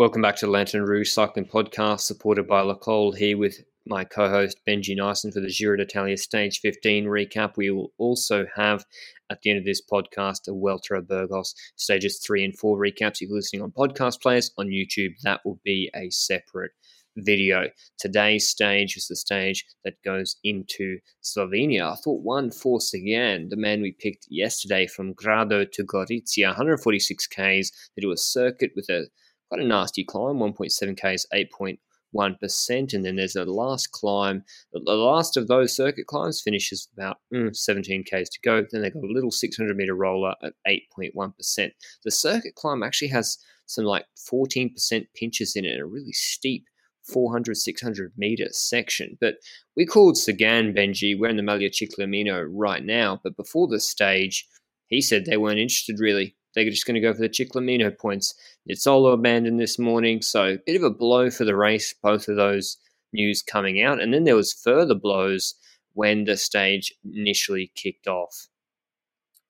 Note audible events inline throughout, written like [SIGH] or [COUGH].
Welcome back to Lanterne Rouge Cycling Podcast, supported by Le Col, here with my co-host Benji Naesen for the Giro d'Italia Stage 15 recap. We will also have at the end of this podcast a Vuelta a Burgos stages 3 and 4 recaps. If you're listening on podcast players on YouTube, that will be a separate video. Today's stage is the stage that goes into Slovenia. I thought one for Sagan, the man we picked yesterday from Grado to Gorizia, 146 Ks, they do a circuit with a quite a nasty climb, 1.7k is 8.1%. And then there's a last climb. The last of those circuit climbs finishes about mm, 17 Ks to go. Then they've got a little 600 meter roller at 8.1%. The circuit climb actually has some like 14% pinches in it a really steep 400, 600 meter section. But we called Sagan Benji. We're in the Maglia Ciclamino right now. But before the stage, he said they weren't interested really. They're just going to go for the Ciclamino points. Nizzolo abandoned this morning, so a bit of a blow for the race. Both of those news coming out, and then there was further blows when the stage initially kicked off.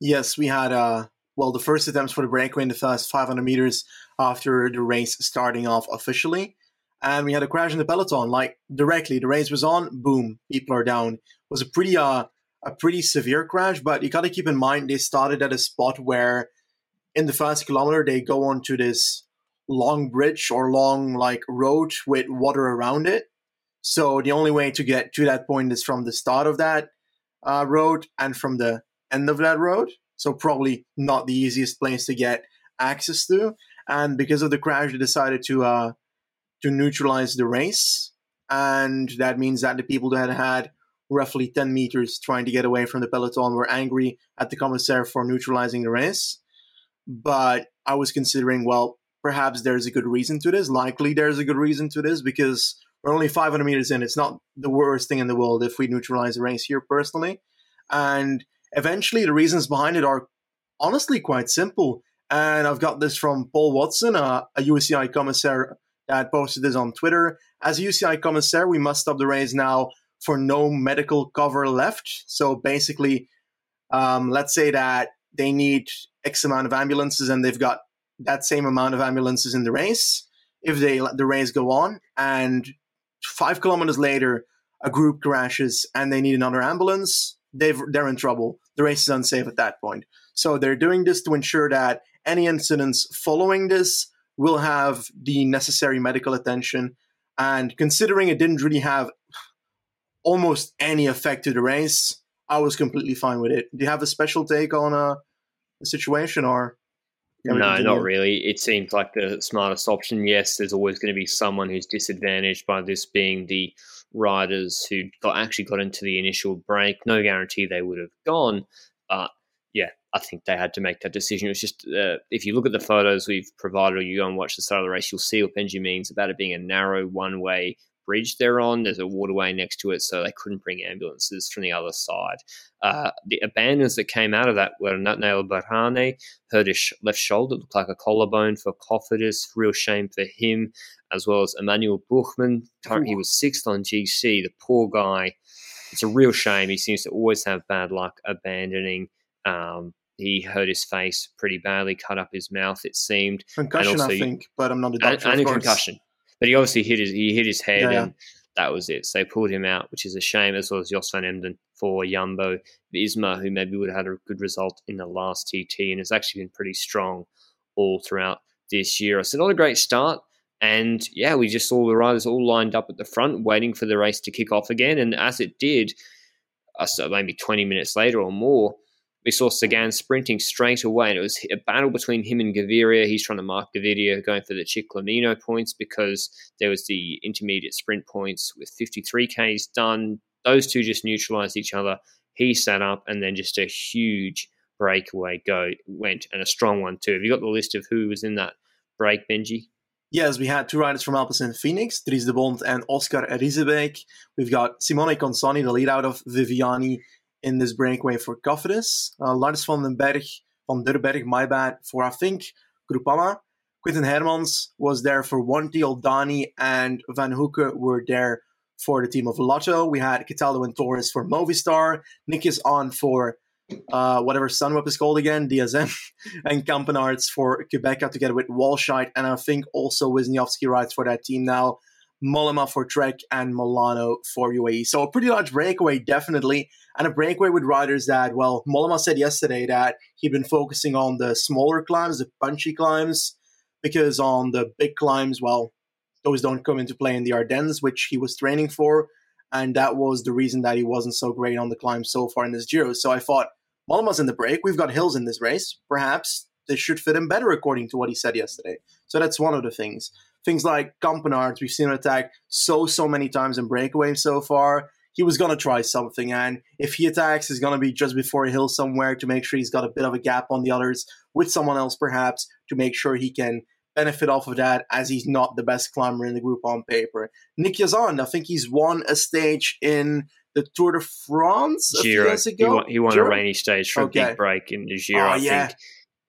Yes, we had uh well the first attempts for the breakaway in the first 500 meters after the race starting off officially, and we had a crash in the peloton like directly. The race was on, boom, people are down. It was a pretty uh a pretty severe crash, but you got to keep in mind they started at a spot where in the first kilometer they go onto this long bridge or long like road with water around it. So the only way to get to that point is from the start of that uh, road and from the end of that road. So probably not the easiest place to get access to. And because of the crash, they decided to uh, to neutralize the race, and that means that the people that had roughly 10 meters trying to get away from the peloton were angry at the commissaire for neutralizing the race but I was considering, well, perhaps there's a good reason to this. Likely there's a good reason to this because we're only 500 meters in. It's not the worst thing in the world if we neutralize the race here, personally. And eventually, the reasons behind it are honestly quite simple. And I've got this from Paul Watson, a, a UCI commissaire that posted this on Twitter. As a UCI commissaire, we must stop the race now for no medical cover left. So basically, um, let's say that they need X amount of ambulances and they've got that same amount of ambulances in the race if they let the race go on. And five kilometers later a group crashes and they need another ambulance. They've, they're in trouble. The race is unsafe at that point. So they're doing this to ensure that any incidents following this will have the necessary medical attention. And considering it didn't really have almost any effect to the race i was completely fine with it. Do you have a special take on uh, the situation, or no, not really. It seems like the smartest option. Yes, there's always going to be someone who's disadvantaged by this being the riders who got actually got into the initial break. No guarantee they would have gone, but yeah, I think they had to make that decision. It was just uh, if you look at the photos we've provided, or you go and watch the start of the race, you'll see what Benji means about it being a narrow one way bridge they're on. There's a waterway next to it, so they couldn't bring ambulances from the other side. Uh, the abandons that came out of that were Natnael Berhane, hurt his left shoulder, looked like a collarbone for Cofidis, real shame for him, as well as Emanuel Buchmann. He was sixth on GC, the poor guy. It's a real shame. He seems to always have bad luck abandoning. Um, he hurt his face pretty badly, cut up his mouth. It seemed concussion, also, I think, but I'm not a doctor. And, and a concussion, but he obviously hit his he hit his head yeah. and that was it. So they pulled him out, which is a shame, as well as Jos van Emden for Yumbo Isma, who maybe would have had a good result in the last TT and has actually been pretty strong all throughout this year. So not a great start. And yeah, we just saw the riders all lined up at the front, waiting for the race to kick off again. And as it did, uh, so maybe 20 minutes later or more, we saw Sagan sprinting straight away, and it was a battle between him and Gaviria. He's trying to mark Gaviria going for the Ciclamino points because there was the intermediate sprint points with 53Ks done. Those two just neutralized each other. He sat up, and then just a huge breakaway go went, and a strong one too. Have you got the list of who was in that break, Benji? Yes, we had two riders from Alpecin-Fenix, Dries De Bondt and Oscar Riesebeek. We've got Simone Consonni, the lead out of Viviani, in this breakaway for Cofidis. Uh, Lars van den Berg, van der Berg, my bad, for I think Groupama. Quinten Hermans was there for Wanty, Oldani, and Vanhoucke were there for the team of Lotto. We had Cataldo and Torres for Movistar. Nick is on for uh, whatever Sunweb is called again, DSM, [LAUGHS] and Campenaerts for Qhubeka together with Walscheid. And I think also Wiśniowski rides for that team now. Mollema for Trek and Molano for UAE. So a pretty large breakaway, definitely. And a breakaway with riders that, well, Mollema said yesterday that he'd been focusing on the smaller climbs, the punchy climbs, because on the big climbs, well, those don't come into play in the Ardennes, which he was training for. And that was the reason that he wasn't so great on the climb so far in this Giro. So I thought, Mollema's in the break. We've got hills in this race. Perhaps this should fit him better, according to what he said yesterday. So that's one of the things. Things like Campenaerts, we've seen him attack so, so many times in breakaway so far. He was going to try something. And if he attacks, it's going to be just before a hill somewhere to make sure he's got a bit of a gap on the others with someone else, perhaps, to make sure he can benefit off of that as he's not the best climber in the group on paper. Nikias Arndt, I think he's won a stage in the Tour de France a Giro. few years He ago. won, he won a rainy stage for Okay. big break in the Giro. Oh, I yeah. think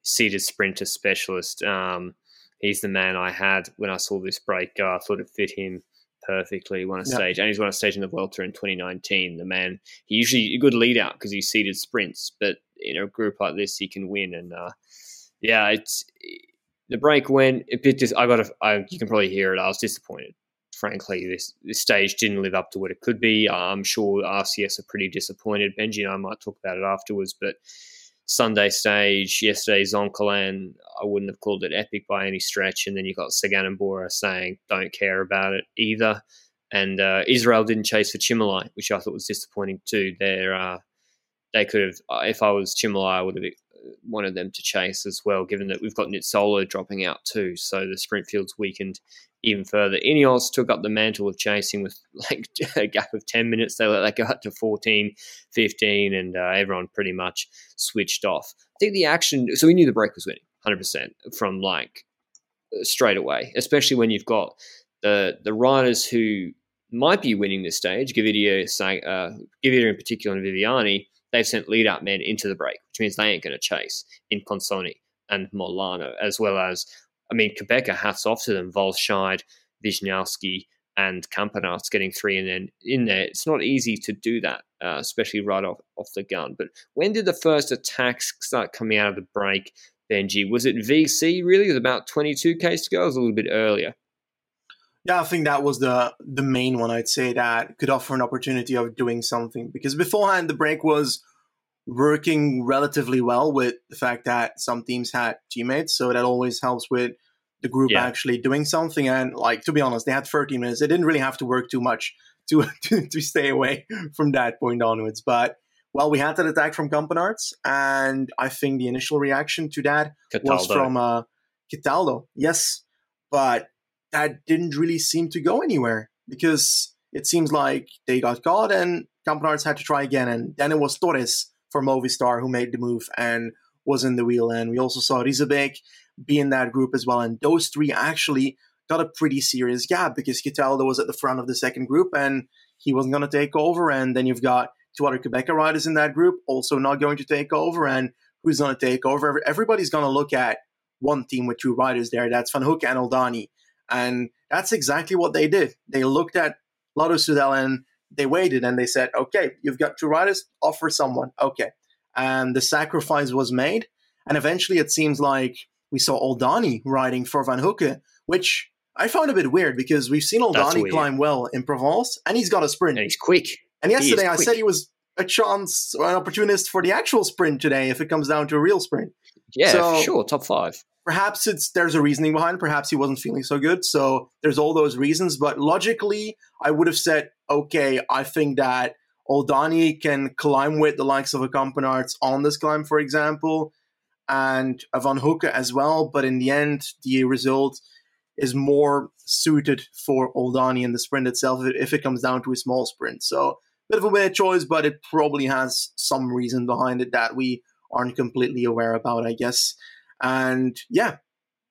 seated sprinter specialist. Um, he's the man I had when I saw this break go. I thought it fit him perfectly. Won a Yeah. stage, and he's won a stage in the Vuelta in 2019. The man, he usually a good lead out because he's seeded sprints, but in a group like this, he can win. And uh, yeah, it's the break went a bit. Dis- I got. A, I, you can probably hear it. I was disappointed. Frankly, this this stage didn't live up to what it could be. I'm sure RCS are pretty disappointed. Benji and I might talk about it afterwards, but Sunday stage, yesterday's Zoncolan, I wouldn't have called it epic by any stretch. And then you got Sagan and Bora saying don't care about it either. And uh, Israel didn't chase for Cimolai, which I thought was disappointing too. They're, uh, they could have, uh, if I was Cimolai, I would have wanted them to chase as well, given that we've got Nizzolo dropping out too. So the sprint field's weakened even further. Ineos took up the mantle of chasing with [LAUGHS] like a gap of 10 minutes. They let that go up to 14, 15, and uh, everyone pretty much switched off. I think the action, so we knew the break was winning 100% from like straight away, especially when you've got the the riders who might be winning this stage, Gaviria, uh, Gaviria in particular, and Viviani, they've sent lead up men into the break, which means they ain't going to chase in Consonni and Molano, as well as, I mean, Qhubeka, hats off to them, Walscheid, Wiśniowski, and Campenaerts getting three and then in there. It's not easy to do that, uh, especially right off, off the gun. But when did the first attacks start coming out of the break, Benji? Was it VC really? It was about 22 Ks to go? It was a little bit earlier. Yeah, I think that was the the main one. I'd say that could offer an opportunity of doing something because beforehand the break was working relatively well with the fact that some teams had teammates, so that always helps with the group Yeah. actually doing something. And like to be honest, they had 30 minutes; they didn't really have to work too much [LAUGHS] to to, to stay away from that point onwards. But well, we had that attack from Campenaerts, and I think the initial reaction to that was from uh, Cataldo. Yes, but that didn't really seem to go anywhere because it seems like they got caught and Campenaerts had to try again. And then it was Torres for Movistar who made the move and was in the wheel. And we also saw Riesebeek be in that group as well. And those three actually got a pretty serious gap because Cataldo was at the front of the second group and he wasn't going to take over. And then you've got two other Qhubeka riders in that group also not going to take over. And who's going to take over? Everybody's going to look at one team with two riders there. That's Vanhoucke and Oldani. And that's exactly what they did. They looked at Lotto and they waited and they said, okay, you've got two riders, offer someone. Okay. And the sacrifice was made. And eventually it seems like we saw Oldani riding for Vanhoucke, which I found a bit weird because we've seen That's Oldani climb well in Provence and he's got a sprint. And he's quick. And yesterday I quick. said he was a chance or an opportunist for the actual sprint today if it comes down to a real sprint. Yeah, So- sure. Top five. Perhaps it's there's a reasoning behind. Perhaps he wasn't feeling so good. So there's all those reasons. But logically, I would have said, okay, I think that Oldani can climb with the likes of a Campenaerts on this climb, for example, and a Vanhoucke as well. But in the end, the result is more suited for Oldani in the sprint itself if it, if it comes down to a small sprint. So bit of a weird choice, but it probably has some reason behind it that we aren't completely aware about, I guess. And yeah,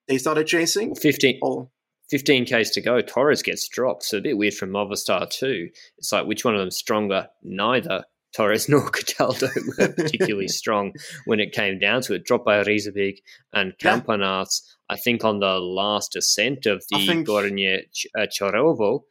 they started chasing. 15, oh. 15 Ks to go. Torres gets dropped. So a bit weird from Movistar too. It's like which one of them stronger? Neither. Torres [LAUGHS] nor Cataldo were [LAUGHS] particularly strong when it came down to it. Dropped by Riesebeek and Campenaerts. Yeah. I think on the last ascent of the think, Gornje uh, Chorovo.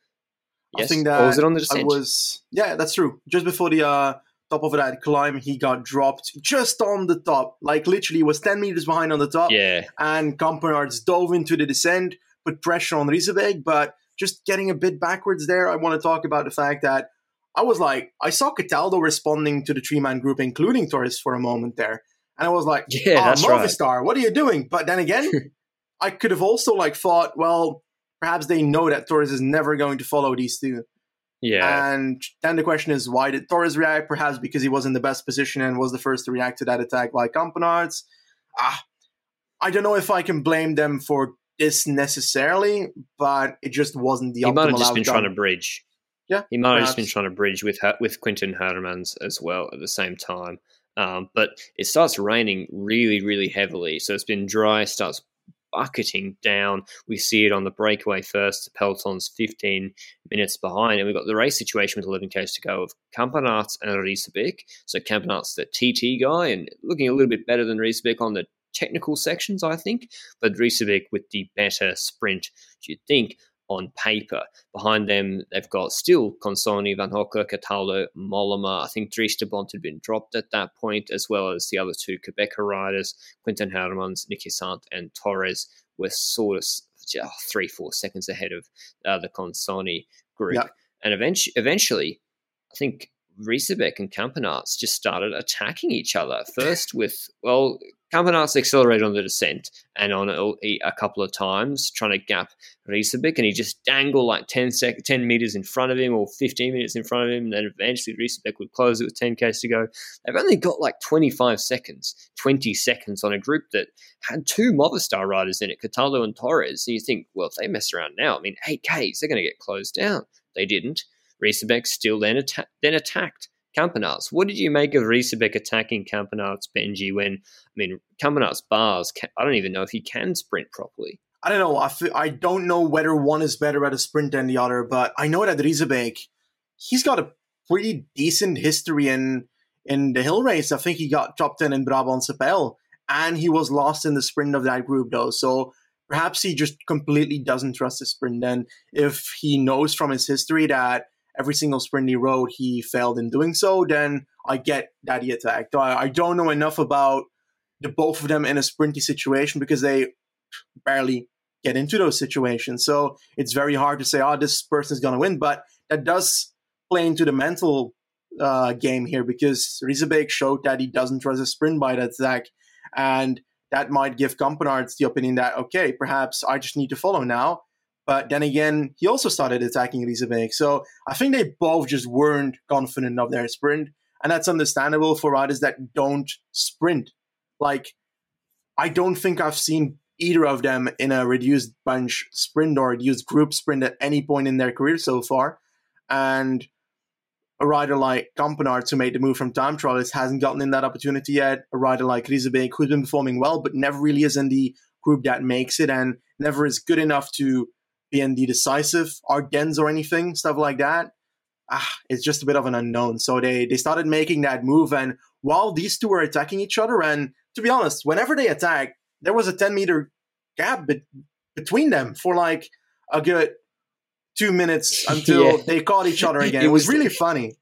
Yes. I think that or was it on the descent? I was yeah, that's true. Just before the uh, top of that climb, he got dropped just on the top. Like literally, was ten meters behind on the top. Yeah, and Campenaerts dove into the descent, put pressure on Riesebeek, but just getting a bit backwards there. I want to talk about the fact that I was like, I saw Cataldo responding to the three man group, including Torres, for a moment there. And I was like, [LAUGHS] yeah, oh, that's Movistar, right. what are you doing? But then again, [LAUGHS] I could have also like thought, well, perhaps they know that Torres is never going to follow these two. Yeah. And then the question is, why did Torres react? Perhaps because he was in the best position and was the first to react to that attack by Campenaerts. Ah, I don't know if I can blame them for this necessarily, but it just wasn't the. Optimal. He might have just outcome. been trying to bridge. Yeah, he might perhaps. have just been trying to bridge with with Quinten Hermans as well at the same time. Um, but it starts raining really, really heavily, so it's been dry. Starts bucketing down. We see it on the breakaway first. The peloton's 15 minutes behind, and we've got the race situation with 11 k's to go of Campenaerts and Riesebeek. So Campenaerts the TT guy and looking a little bit better than Riesebeek on the technical sections, I think, but Riesebeek with the better sprint, do you'd think on paper. Behind them, they've got still Consonni, Vanhoucke, Cataldo, Mollema. I think Dries De Bondt had been dropped at that point, as well as the other two Qhubeka riders, Quinten Hermans, Nikias Arndt, and Torres were sort of three, four seconds ahead of uh, the Consonni group. Yep. And eventually, eventually, I think Riesebeek and Campenaerts just started attacking each other. First with, well, Campenaerts accelerated on the descent and on a, a, couple of times, trying to gap Riesebeek, and he just dangled like 10, sec- 10 meters in front of him or 15 minutes in front of him. And then eventually Riesebeek would close it with 10 Ks to go. They've only got like 25 seconds, 20 seconds on a group that had two Movistar riders in it, Cataldo and Torres. And you think, well, if they mess around now, I mean, 8 Ks, they're going to get closed down. They didn't. Riesebeek still then, atta- then attacked Campenaerts. What did you make of Riesebeek attacking Campenaerts, Benji, when, I mean, Campenaerts bars, I don't even know if he can sprint properly. I don't know. I don't know whether one is better at a sprint than the other, but I know that Riesebeek, he's got a pretty decent history in in the hill race. I think he got top 10 in Brabantse Pijl, and he was lost in the sprint of that group, though. So perhaps he just completely doesn't trust the sprint. And if he knows from his history that every single sprint he rode, he failed in doing so, then I get that he attacked. I, I don't know enough about the both of them in a sprinty situation because they barely get into those situations. So it's very hard to say, oh, this person is going to win. But that does play into the mental uh, game here because Riesebeek showed that he doesn't trust a sprint by that attack. And that might give Campenaerts the opinion that, okay, perhaps I just need to follow now. But then again, he also started attacking Riesebeek. So I think they both just weren't confident of their sprint. And that's understandable for riders that don't sprint. Like, I don't think I've seen either of them in a reduced bunch sprint or reduced group sprint at any point in their career so far. And a rider like Campenaerts, who made the move from time trialist, hasn't gotten in that opportunity yet. A rider like Riesebeek, who's been performing well, but never really is in the group that makes it and never is good enough to being the decisive Ardennes or anything, stuff like that. Ah, it's just a bit of an unknown. So they they started making that move, and while these two were attacking each other, and to be honest, whenever they attacked, there was a ten meter gap be- between them for like a good two minutes [LAUGHS] until yeah. they caught each other again. it, it was, was really funny.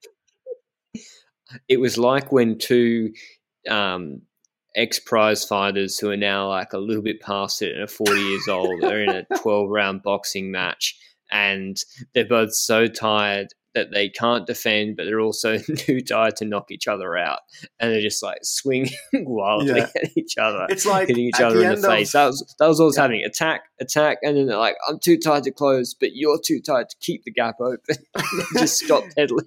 It was like when two um, ex prize fighters who are now like a little bit past it and are 40 years old are in a [LAUGHS] 12 round boxing match and they're both so tired that they can't defend, but they're also [LAUGHS] too tired to knock each other out, and they're just like swinging [LAUGHS] wildly yeah. at each other. It's like hitting each other the in the face. Of, that was that was all yeah. happening. Attack, attack, and then they're like, "I'm too tired to close, but you're too tired to keep the gap open." just stop peddling.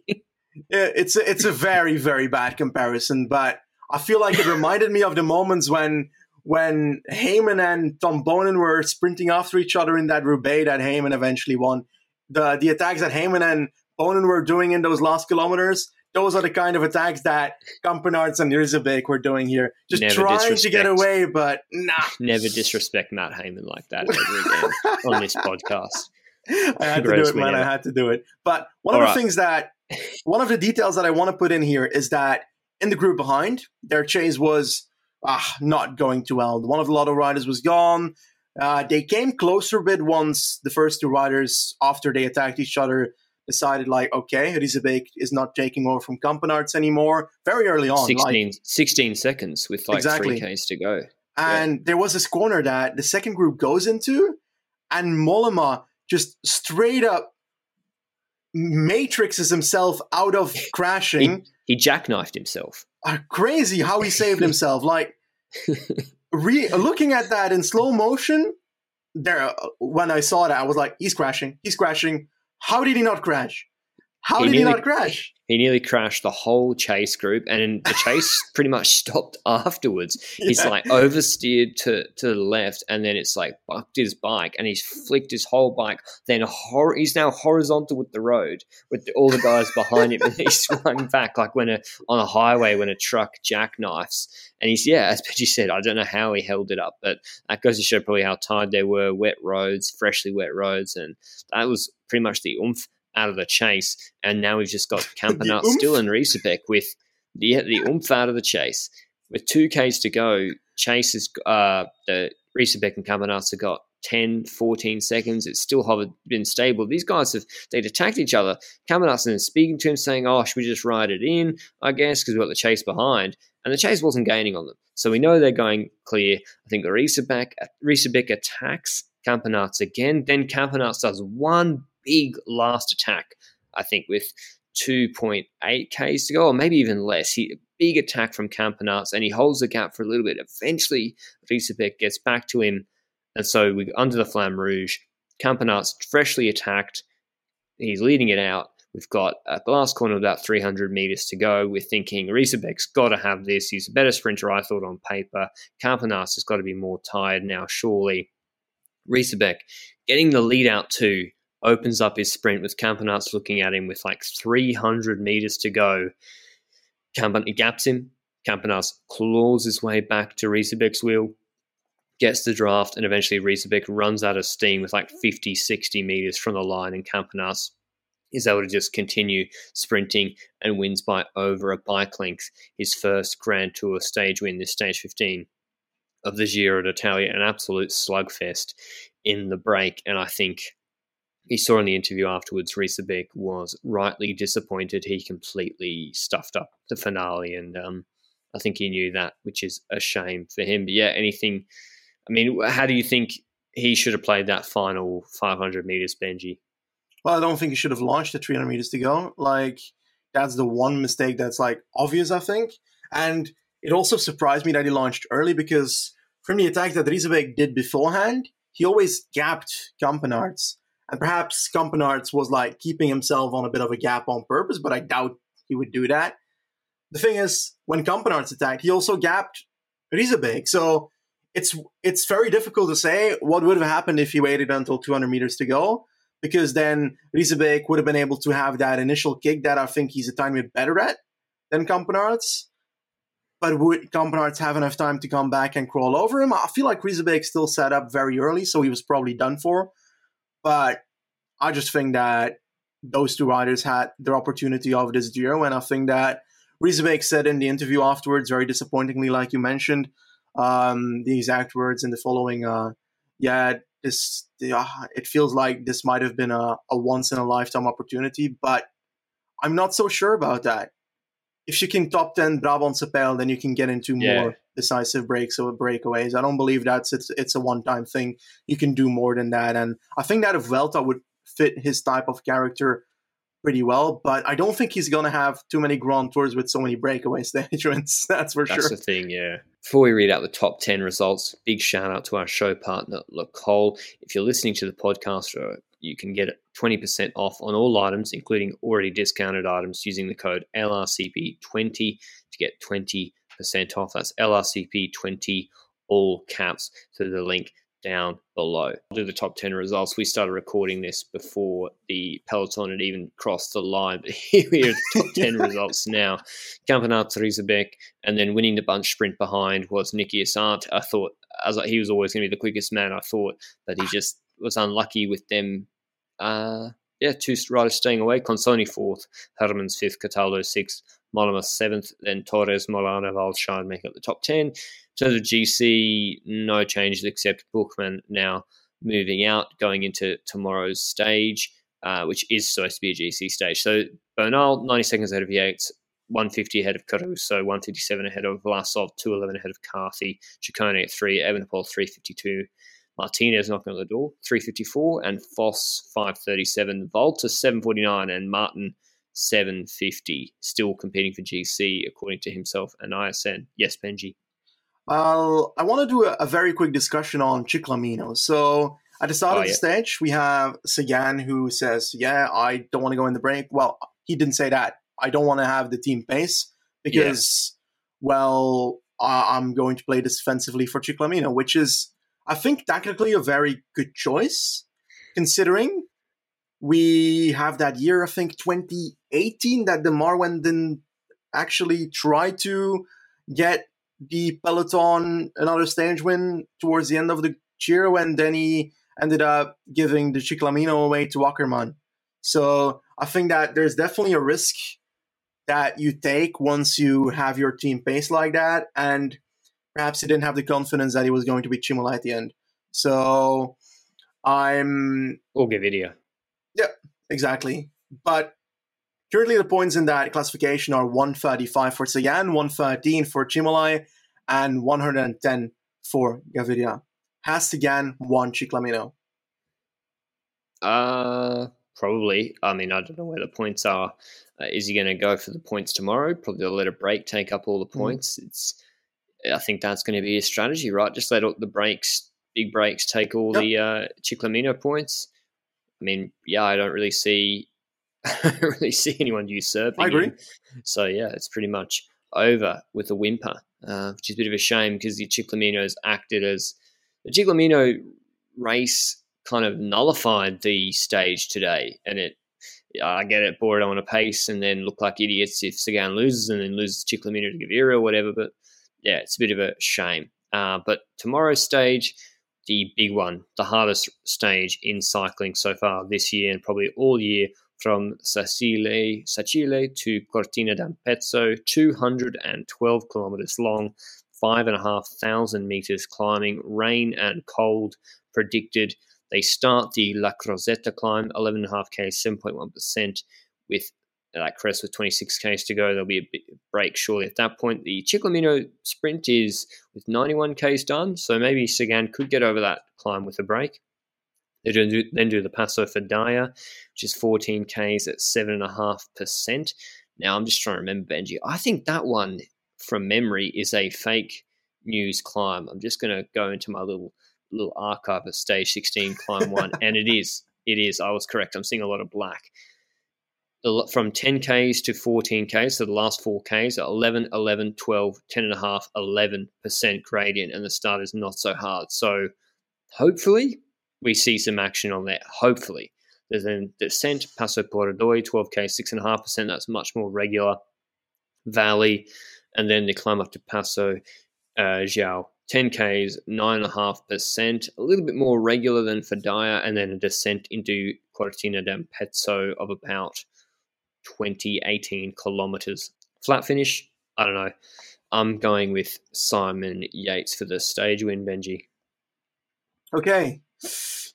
Yeah, it's a, it's a very very bad comparison, but I feel like it reminded me of the moments when when Hayman and Tom Boonen were sprinting after each other in that Roubaix that Hayman eventually won. The the attacks that Hayman and Boonen were doing in those last kilometers, those are the kind of attacks that Campenaerts and Riesebeek were doing here. Just Never trying to get away, but nah. [LAUGHS] Never disrespect Mat Hayman like that ever again [LAUGHS] on this podcast. I had to do it, man. I had to do it. But one All of the right. things that, one of the details that I want to put in here is that in the group behind, their chase was ah, not going too well. One of the Lotto riders was gone. Uh, they came closer a bit once the first two riders, after they attacked each other, decided like, okay, Riesebeek is not taking over from Campenaerts anymore. Very early on, like, 16, 16 seconds with like Exactly. 3Ks to go. and there was this corner that the second group goes into, and Mollema just straight up matrixes himself out of [LAUGHS] crashing. He jackknifed himself. Uh, crazy how he saved [LAUGHS] himself. Like [LAUGHS] re- looking at that in slow motion, there uh, when I saw that, I was like, "He's crashing. He's crashing. How did he not crash? How He did he nearly- not crash?" He nearly crashed the whole chase group, and the chase [LAUGHS] pretty much stopped afterwards. He's like oversteered to, to the left, and then it's like bucked his bike, and he's flicked his whole bike. Then hor- he's now horizontal with the road, with the, all the guys behind him, and [LAUGHS] he swung back like when a on a highway when a truck jackknifes. And he's yeah, as Benji said, I don't know how he held it up, but that goes to show probably how tired they were, wet roads, freshly wet roads, and that was pretty much the oomph out of the chase. And now we've just got [LAUGHS] Campanart oomph? still in Riesebeek with the the oomph out of the chase. With two Ks to go, Chase is uh, the Riesebeek and Campenaerts have got 10, 14 seconds. It's still hovered, been stable. These guys have they'd attacked each other. Campenaerts is speaking to him, saying, "Oh, should we just ride it in?" I guess because we've got the chase behind, and the chase wasn't gaining on them. So we know they're going clear. I think Riesebeek attacks Campenaerts again. Then Campenaerts does one big last attack. I think with 2.8 Ks to go, or maybe even less. He big attack from Campenaerts, and he holds the gap for a little bit. Eventually, Riesebeek gets back to him, and so we under the Flamme Rouge. Campenaerts freshly attacked. He's leading it out. We've got a last corner about 300 meters to go. We're thinking Riesebeek's got to have this. He's a better sprinter, I thought, on paper. Campenaerts has got to be more tired now, surely. Riesebeek getting the lead out too opens up his sprint with Campenaerts looking at him with like 300 meters to go. Campan gaps him. Campenaerts claws his way back to Riesebeek's wheel, gets the draft, and eventually Riesebeek runs out of steam with like 50, 60 meters from the line, and Campenaerts is able to just continue sprinting and wins by over a bike length his first Grand Tour stage win, this stage 15 of the Giro d'Italia, an absolute slugfest in the break. And I think he saw in the interview afterwards, Riesebeek was rightly disappointed. He completely stuffed up the finale, and um, I think he knew that, which is a shame for him. But yeah, anything. I mean, how do you think he should have played that final 500 meters, Benji? Well, I don't think he should have launched at 300 meters to go. Like, that's the one mistake that's like obvious, I think. And it also surprised me that he launched early because from the attack that Riesebeck did beforehand, he always gapped Campenaerts. And perhaps Campenaerts was like keeping himself on a bit of a gap on purpose, but I doubt he would do that. The thing is, when Campenaerts attacked, he also gapped Riesebeck. So it's it's very difficult to say what would have happened if he waited until 200 meters to go because then Riesebeek would have been able to have that initial kick that I think he's a tiny bit better at than Campenaerts. But would Campenaerts have enough time to come back and crawl over him? I feel like Riesebeek still set up very early, so he was probably done for. But I just think that those two riders had their opportunity of this Giro, and I think that Riesebeek said in the interview afterwards, very disappointingly, like you mentioned, um, the exact words in the following, uh, yeah, this uh, it feels like this might have been a, a once in a lifetime opportunity, but I'm not so sure about that. If you can top ten Brabantse Pijl, then you can get into more Yeah. Decisive breaks or breakaways. I don't believe that's it's it's a one time thing. You can do more than that, and I think that if Vuelta would fit his type of character pretty well, but I don't think he's gonna have too many Grand Tours with so many breakaway [LAUGHS] stage. That's for That's sure. That's the thing, yeah. Before we read out the top 10 results, big shout out to our show partner, Le Col. If you're listening to the podcast, uh, you can get 20% off on all items, including already discounted items, using the code LRCP20 to get 20% off. That's LRCP20, all caps, through the link down below. I'll do the top 10 results. We started recording this before the peloton had even crossed the line, but [LAUGHS] here we are the top [LAUGHS] 10 results now. Campenaerts Riesebeek, and then winning the bunch sprint behind was Nikias Arndt. I thought as he was always going to be the quickest man, I thought, but he just was unlucky with them. Uh, yeah, two riders staying away. Consonni fourth, Hermans fifth, Cataldo sixth, Mollema seventh, then Torres, Molano, Walscheid make up the top 10. In terms of GC, no changes except Buchmann now moving out, going into tomorrow's stage, uh, which is supposed to be a GC stage. So Bernal, 90 seconds ahead of Yates, 150 ahead of Caruso, 157 ahead of Vlasov, 211 ahead of Carthy, Ciccone at 3, Evenepoel 352, Martinez knocking on the door, 354, and Foss 537, Volta 749, and Martin 750, still competing for GC according to himself and ISN. Yes, Benji. Uh, I want to do a, a, very quick discussion on Ciclamino. So at the start oh, of the yeah. stage, we have Sagan who says, "Yeah, I don't want to go in the break." Well, he didn't say that. I don't want to have the team pace because, yeah. well, I'm going to play defensively for Ciclamino, which is, I think, tactically a very good choice, considering we have that year, I think 2018, that the Marwen didn't actually try to get the Peloton another stage win towards the end of the Giro, and then he ended up giving the Ciclamino away to Ackermann. So I think that there's definitely a risk that you take once you have your team pace like that, and perhaps he didn't have the confidence that he was going to beat Cimolai at the end. So I'm. We'll give video. Yeah, exactly. But currently the points in that classification are 135 for Sagan, 113 for Cimolai, and 110 for Gaviria. Has Sagan won Ciclamino? Uh, probably. I mean, I don't know where the points are. Uh, is he going to go for the points tomorrow? Probably let a break take up all the mm. points. Mm. It's. I think that's going to be a strategy, right? Just let all the breaks, big breaks, take all yep. the uh, Ciclamino points. I mean, yeah, I don't really see [LAUGHS] I don't really see anyone usurping. I agree. Him. So yeah, it's pretty much over with a whimper, uh, which is a bit of a shame because the Ciclamino has acted as the Ciclamino race kind of nullified the stage today, and it. I get it, bored on a pace, and then look like idiots if Sagan loses and then loses Ciclamino to Gaviria or whatever. But yeah, it's a bit of a shame. Uh, but tomorrow's stage, the big one, the hardest stage in cycling so far this year and probably all year from Sacile, Sacile to Cortina d'Ampezzo, 212 kilometers long, 5,500 meters climbing, rain and cold predicted. They start the La Crosetta climb, 11.5k, 7.1%, with that crest with 26 k's to go. There'll be a break surely at that point. The Ciclamino sprint is with 91 k's done, so maybe Sagan could get over that climb with a break. They do, then do the Passo Fedaia, which is 14 k's at 7.5%. Now, I'm just trying to remember, Benji. I think that one, from memory, is a fake news climb. I'm just going to go into my little little archive of stage 16 climb one, and it is. It is. I was correct. I'm seeing a lot of black from 10Ks to 14Ks, so the last four Ks are 11, 11, 12, 10.5, 11% gradient, and the start is not so hard. So hopefully we see some action on that. Hopefully. There's then descent, Passo Pordoi, 12K, 6.5%. That's much more regular. Valley, and then the climb up to Passo uh, Giau, 10Ks, 9.5%, a little bit more regular than Fedaia, and then a descent into Cortina d'Ampezzo of about 20, 18 kilometers. Flat finish, I don't know. I'm going with Simon Yates for the stage win, Benji. Okay.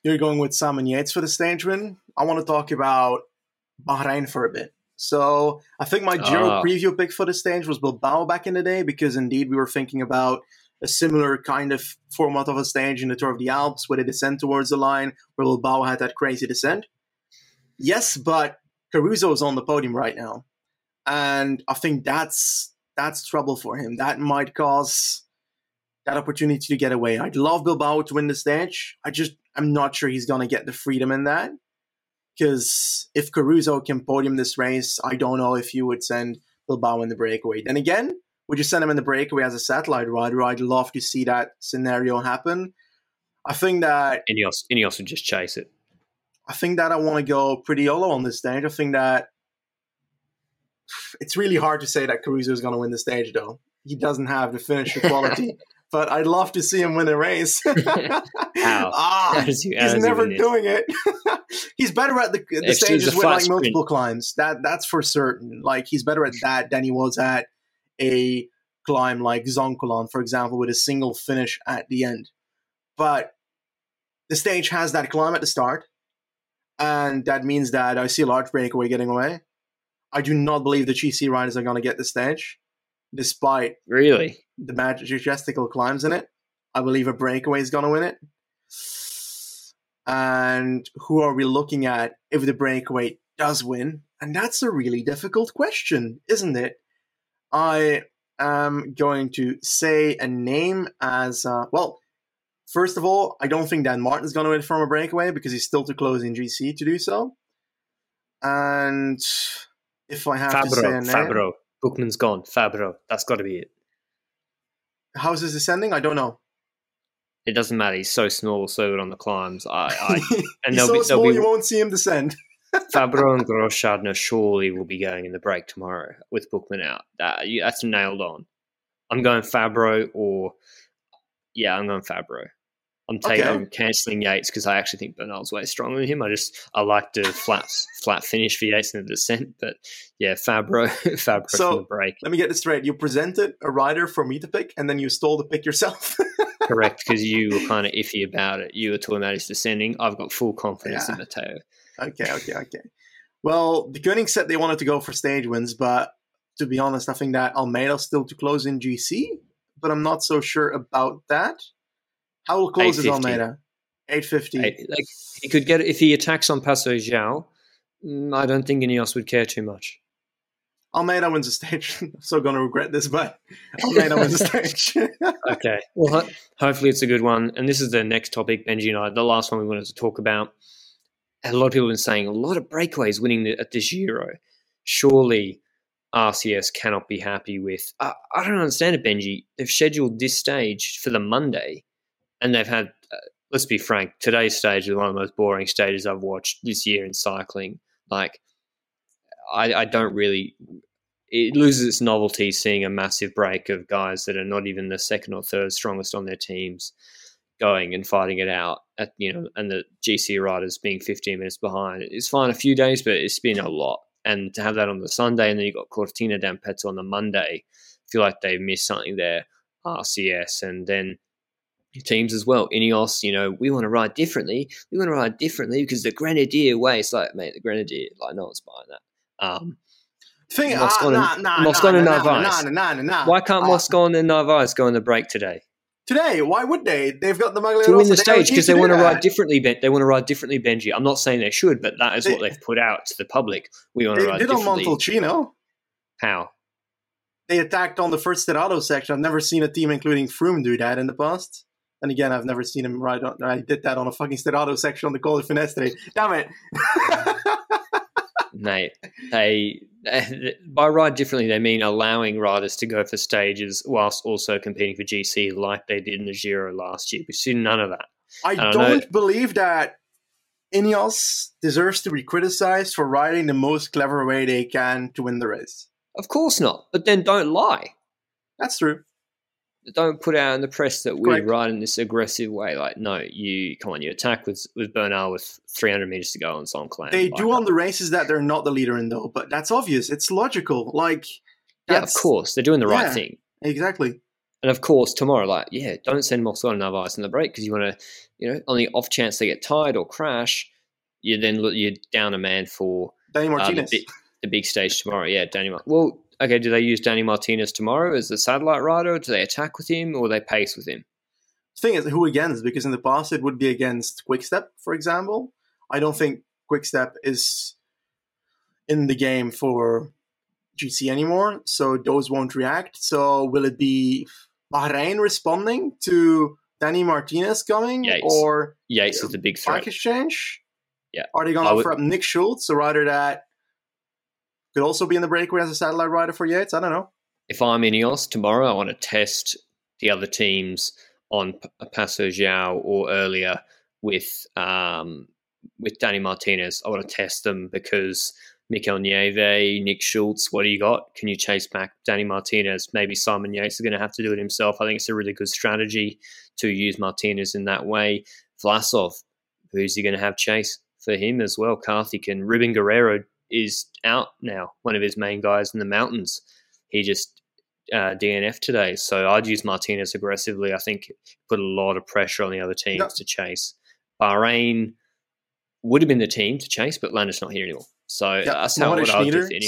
You're going with Simon Yates for the stage win. I want to talk about Bahrain for a bit. So I think my Giro uh, preview pick for the stage was Bilbao back in the day because indeed we were thinking about a similar kind of format of a stage in the Tour of the Alps with a descent towards the line where Bilbao had that crazy descent. Yes, but Caruso is on the podium right now, and I think that's that's trouble for him. That might cause that opportunity to get away. I'd love Bilbao to win the stage. I just I'm not sure he's gonna get the freedom in that. Because if Caruso can podium this race, I don't know if you would send Bilbao in the breakaway. Then again, would you send him in the breakaway as a satellite rider? I'd love to see that scenario happen. I think that Ineos, Ineos would just chase it. I think that I want to go pretty YOLO on this stage. I think that it's really hard to say that Caruso is going to win the stage, though. He doesn't have the finisher quality, [LAUGHS] but I'd love to see him win a race. [LAUGHS] Ah, How does he- how he's never doing it. [LAUGHS] he's better at the, the stages with like sprint. multiple climbs. That that's for certain. Like he's better at that than he was at a climb like Zoncolan, for example, with a single finish at the end. But the stage has that climb at the start, and that means that I see a large breakaway getting away. I do not believe the GC riders are going to get the stage, despite Really? the majestical climbs in it. I believe a breakaway is going to win it. And who are we looking at if the breakaway does win? And that's a really difficult question, isn't it? I am going to say a name as uh, well. First of all, I don't think Dan Martin's going to win from a breakaway because he's still too close in GC to do so. And if I have to say a Fabbro. name, Fabbro. Buchmann's gone. Fabbro. That's got to be it. how's this descending? I don't know. It doesn't matter. He's so small, so good on the climbs. I, I [LAUGHS] and He's so be, small be you won't see him descend. [LAUGHS] Fabbro and Großschartner surely will be going in the break tomorrow with Buchmann out. That that's nailed on. I'm going Fabbro or yeah, I'm going Fabbro. I'm taking Okay. I'm cancelling Yates because I actually think Bernal's way stronger than him. I just I like the flat [LAUGHS] flat finish for Yates in the descent, but yeah, Fabbro [LAUGHS] Fabbro So- from the break. Let me get this straight. You presented a rider for me to pick, and then you stole the pick yourself. [LAUGHS] Correct, because you were kind of iffy about it. You were talking about his descending. I've got full confidence in Yeah. Matteo. okay, okay, okay. Well, the Deceuninck said they wanted to go for stage wins, but to be honest, I think that Almeida's still too close in GC, but I'm not so sure about that. How close is Almeida? 850. Hey, Like he could get if he attacks on Passo Giau. mm, I don't think Ineos would care too much. Almeida wins the stage. [LAUGHS] I'm so going to regret this, but [LAUGHS] Almeida wins the stage. [LAUGHS] Okay. Well, ho- hopefully it's a good one. And this is the next topic, Benji and I. The last one we wanted to talk about. A lot of people have been saying a lot of breakaways winning the, at this Giro. Surely RCS cannot be happy with. I, I don't understand it, Benji. They've scheduled this stage for the Monday, and they've had. Uh, let's be frank. Today's stage is one of the most boring stages I've watched this year in cycling. Like, I, I don't really. It loses its novelty seeing a massive break of guys that are not even the second or third strongest on their teams going and fighting it out at you know and the GC riders being 15 minutes behind. It's fine a few days, but it's been a lot. And to have that on the Sunday and then you got Cortina d'Ampezzo on the Monday, I feel like they missed something there. RCS and then teams as well. Ineos, you know, we want to ride differently. We want to ride differently because the Grenadier way. It's like, mate, the Grenadier, like no one's buying that. Um, Thing, Moscon and- nah, nah, Moscon nah, and nah, Narvaez. nah, nah, nah, nah. why can't Ah, Moscon and Narvaez go on the break today? Today, why would they? They've got the Magliarosa. to win the They stage because to they want to that. ride differently. Ben, they want to ride differently, Benji. I'm not saying they should, but that is They- what they've put out to the public. We want to ride did on differently. Montalcino. How? They attacked on the first sterrato section. I've never seen a team, including Froome, do that in the past. And again, I've never seen him ride on. I did that on a fucking sterrato section on the Col Finestre. Damn it! [LAUGHS] Mate, they [LAUGHS] by ride differently they mean allowing riders to go for stages whilst also competing for GC like they did in the Giro last year. We've seen none of that. I don't don't, know. believe that Ineos deserves to be criticized for riding the most clever way they can to win the race. Of course not. But then don't lie. That's true. Don't put out in the press that we're Correct. riding this aggressive way. Like, no, you come on, you attack with with Bernal with 300 meters to go on Zoncolan. They Like, do on the races that they're not the leader in, though, but that's obvious. It's logical. Like, Yeah, of course, they're doing the right Yeah. thing. Exactly. And of course, tomorrow, like, yeah, don't send Moscon and Narvaez in the break because you want to, you know, on the off chance they get tired or crash, you then look, you're down a man for Danny uh, the, Martinez. big, the big stage tomorrow. Yeah, Danny. Well, okay, do they use Danny Martinez tomorrow as the satellite rider? Do they attack with him or they pace with him? The thing is, who against? Because in the past it would be against Quickstep, for example. I don't think Quickstep is in the game for GC anymore, so those won't react. So will it be Bahrain responding to Danny Martinez coming, Yates. or Yates is the big threat. Exchange? Yeah. Are they going to offer up Nick Schultz, a rider that could also be in the breakaway as a satellite rider for Yates? I don't know. If I'm Ineos tomorrow, I want to test the other team's on Passo Giau or earlier with um, with Danny Martinez. I want to test them because Mikel Nieve, Nick Schultz, what do you got? Can you chase back Danny Martinez? Maybe Simon Yates is going to have to do it himself. I think it's a really good strategy to use Martinez in that way. Vlasov, who's he going to have chase for him as well? Carthy and Ruben Guerrero is out now, one of his main guys in the mountains. He just uh, DNF today. So I'd use Martinez aggressively. I think put a lot of pressure on the other teams no. to chase. Bahrain would have been the team to chase, but Landa's not here anymore. So yeah, that's how what do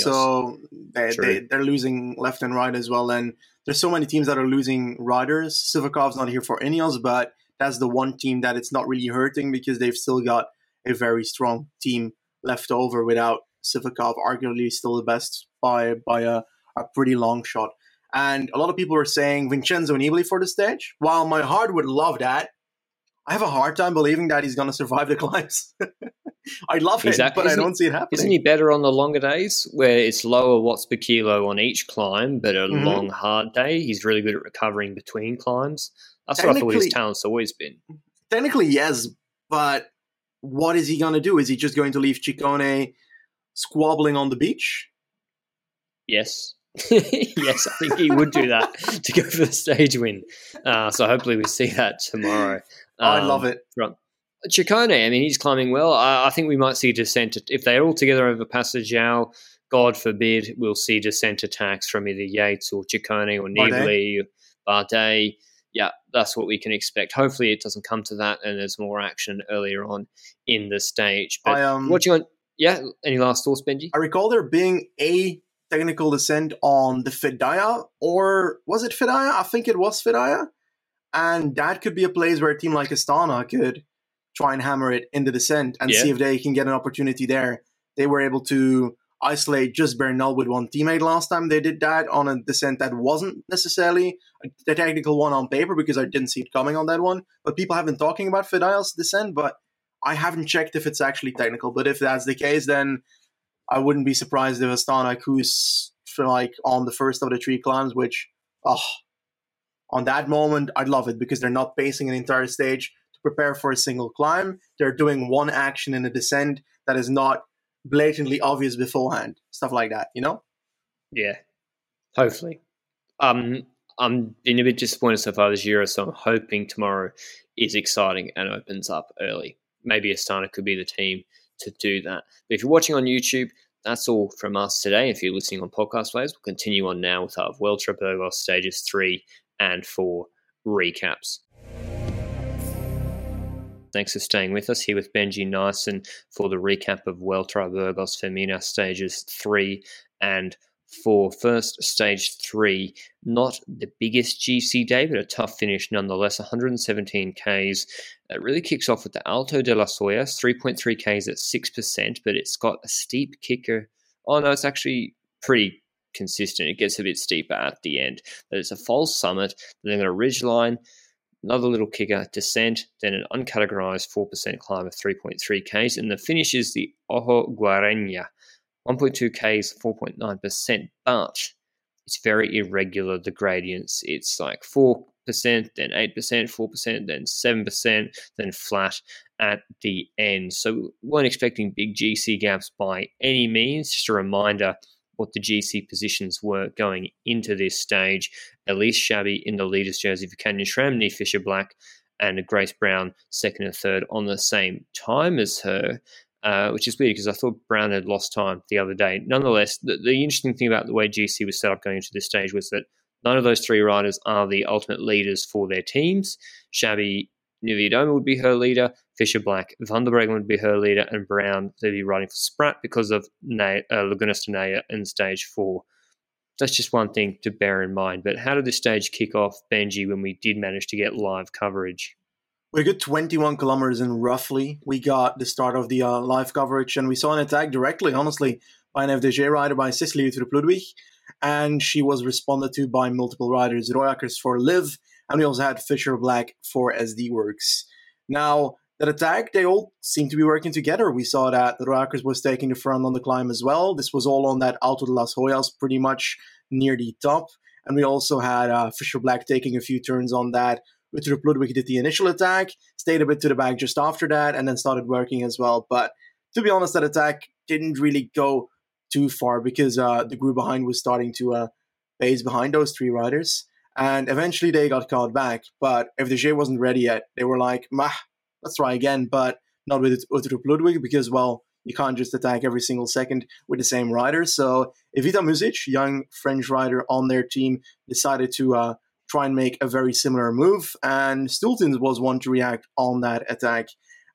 So they, they, they're losing left and right as well. And there's so many teams that are losing riders. Sivakov's not here for Ineos, but that's the one team that it's not really hurting because they've still got a very strong team left over without Sivakov, arguably still the best by by a, a pretty long shot. And a lot of people are saying Vincenzo Nibali for the stage. While my heart would love that, I have a hard time believing that he's going to survive the climbs. [LAUGHS] I love exactly. it, but isn't I don't see it happening. Isn't he better on the longer days where it's lower watts per kilo on each climb, but a mm-hmm. long, hard day? He's really good at recovering between climbs. That's what I thought his talent's always been. Technically, yes, but what is he going to do? Is he just going to leave Ciccone squabbling on the beach? Yes. [LAUGHS] yes, I think he would do that [LAUGHS] to go for the stage win. Uh, so hopefully we see that tomorrow. Um, I love it. Right. Ciccone, I mean, he's climbing well. I, I, think we might see descent. If they're all together over Passo Giau, God forbid, we'll see descent attacks from either Yates or Ciccone or Nibali, Bardet. Yeah, that's what we can expect. Hopefully, it doesn't come to that, and there's more action earlier on in the stage. But I, um, watching on, yeah. Any last thoughts, Benji? I recall there being a technical descent on the Fedaia, or was it Fedaia? I think it was Fedaia. And that could be a place where a team like Astana could try and hammer it in the descent and yeah. see if they can get an opportunity there. They were able to isolate just Bernal with one teammate last time they did that on a descent that wasn't necessarily the technical one on paper because I didn't see it coming on that one. But people have been talking about Fedaia's descent, but I haven't checked if it's actually technical. But if that's the case, then I wouldn't be surprised if Astana Kus for like on the first of the three climbs, which oh on that moment I'd love it because they're not pacing an entire stage to prepare for a single climb. They're doing one action in a descent that is not blatantly obvious beforehand. Stuff like that, you know? Yeah. Hopefully. Um I'm being a bit disappointed so far this year, so I'm hoping tomorrow is exciting and opens up early. Maybe Astana could be the team to do that. But if you're watching on YouTube, that's all from us today. If you're listening on podcast players, we'll continue on now with our Vuelta Burgos stages three and four recaps. Thanks for staying with us here with Benji Naesen for the recap of Vuelta Burgos Femina stages three and for first stage three. Not the biggest GC day, but a tough finish nonetheless. 117 Ks. It really kicks off with the Alto de la Soya, 3.3 Ks at 6%, but it's got a steep kicker. Oh no, it's actually pretty consistent. It gets a bit steeper at the end. But it's a false summit, then a ridge line, another little kicker, descent, then an uncategorized 4% climb of 3.3 Ks, and the finish is the Ojo Guarena, 1.2 Ks, 4.9%, but it's very irregular, the gradients. It's like 4%, then 8%, 4%, then 7%, then flat at the end. So we weren't expecting big GC gaps by any means. Just a reminder what the GC positions were going into this stage. Elise Chabbey in the leader's jersey for Canyon SRAM, Niamh Fisher Black, and Grace Brown second and third on the same time as her. Uh, which is weird because I thought Brown had lost time the other day. Nonetheless, the, the, interesting thing about the way GC was set up going into this stage was that none of those three riders are the ultimate leaders for their teams. Chabbey Niewiadoma would be her leader, Fisher Black, Van der Breggen would be her leader, and Brown they'd be riding for Spratt because of uh, Lagunas de in stage four. That's just one thing to bear in mind. But how did this stage kick off, Benji, when we did manage to get live coverage? We got 21 kilometers in roughly. We got the start of the uh, live coverage, and we saw an attack directly, honestly, by an FDJ rider by Cicely the Ludwig. And she was responded to by multiple riders, Rooijakkers for Liv, and we also had Fisher Black for SD Worx. Now, that attack, they all seem to be working together. We saw that the was taking the front on the climb as well. This was all on that Alto de las Hoyas, pretty much near the top. And we also had uh, Fisher Black taking a few turns on that Uttrup Ludwig did the initial attack, stayed a bit to the back just after that, and then started working as well. But to be honest, that attack didn't really go too far because uh, the group behind was starting to uh, base behind those three riders. And eventually they got caught back. But FDJ wasn't ready yet. They were like, Mah, let's try again, but not with Uttrup Ludwig because, well, you can't just attack every single second with the same rider. So Evita Muzic, young French rider on their team, decided to uh, try and make a very similar move. And Stultiens was one to react on that attack.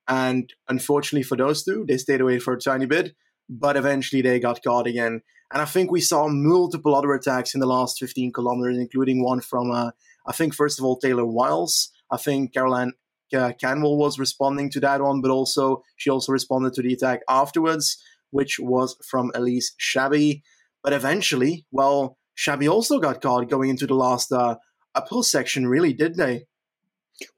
And unfortunately for those two, they stayed away for a tiny bit, but eventually they got caught again. And I think we saw multiple other attacks in the last 15 kilometers, including one from, uh, I think, first of all, Taylor Wiles. I think Caroline uh, Canwell was responding to that one, but also she also responded to the attack afterwards, which was from Elise Chabbey. But eventually, well, Chabbey also got caught going into the last uh, uphill section, really, did they?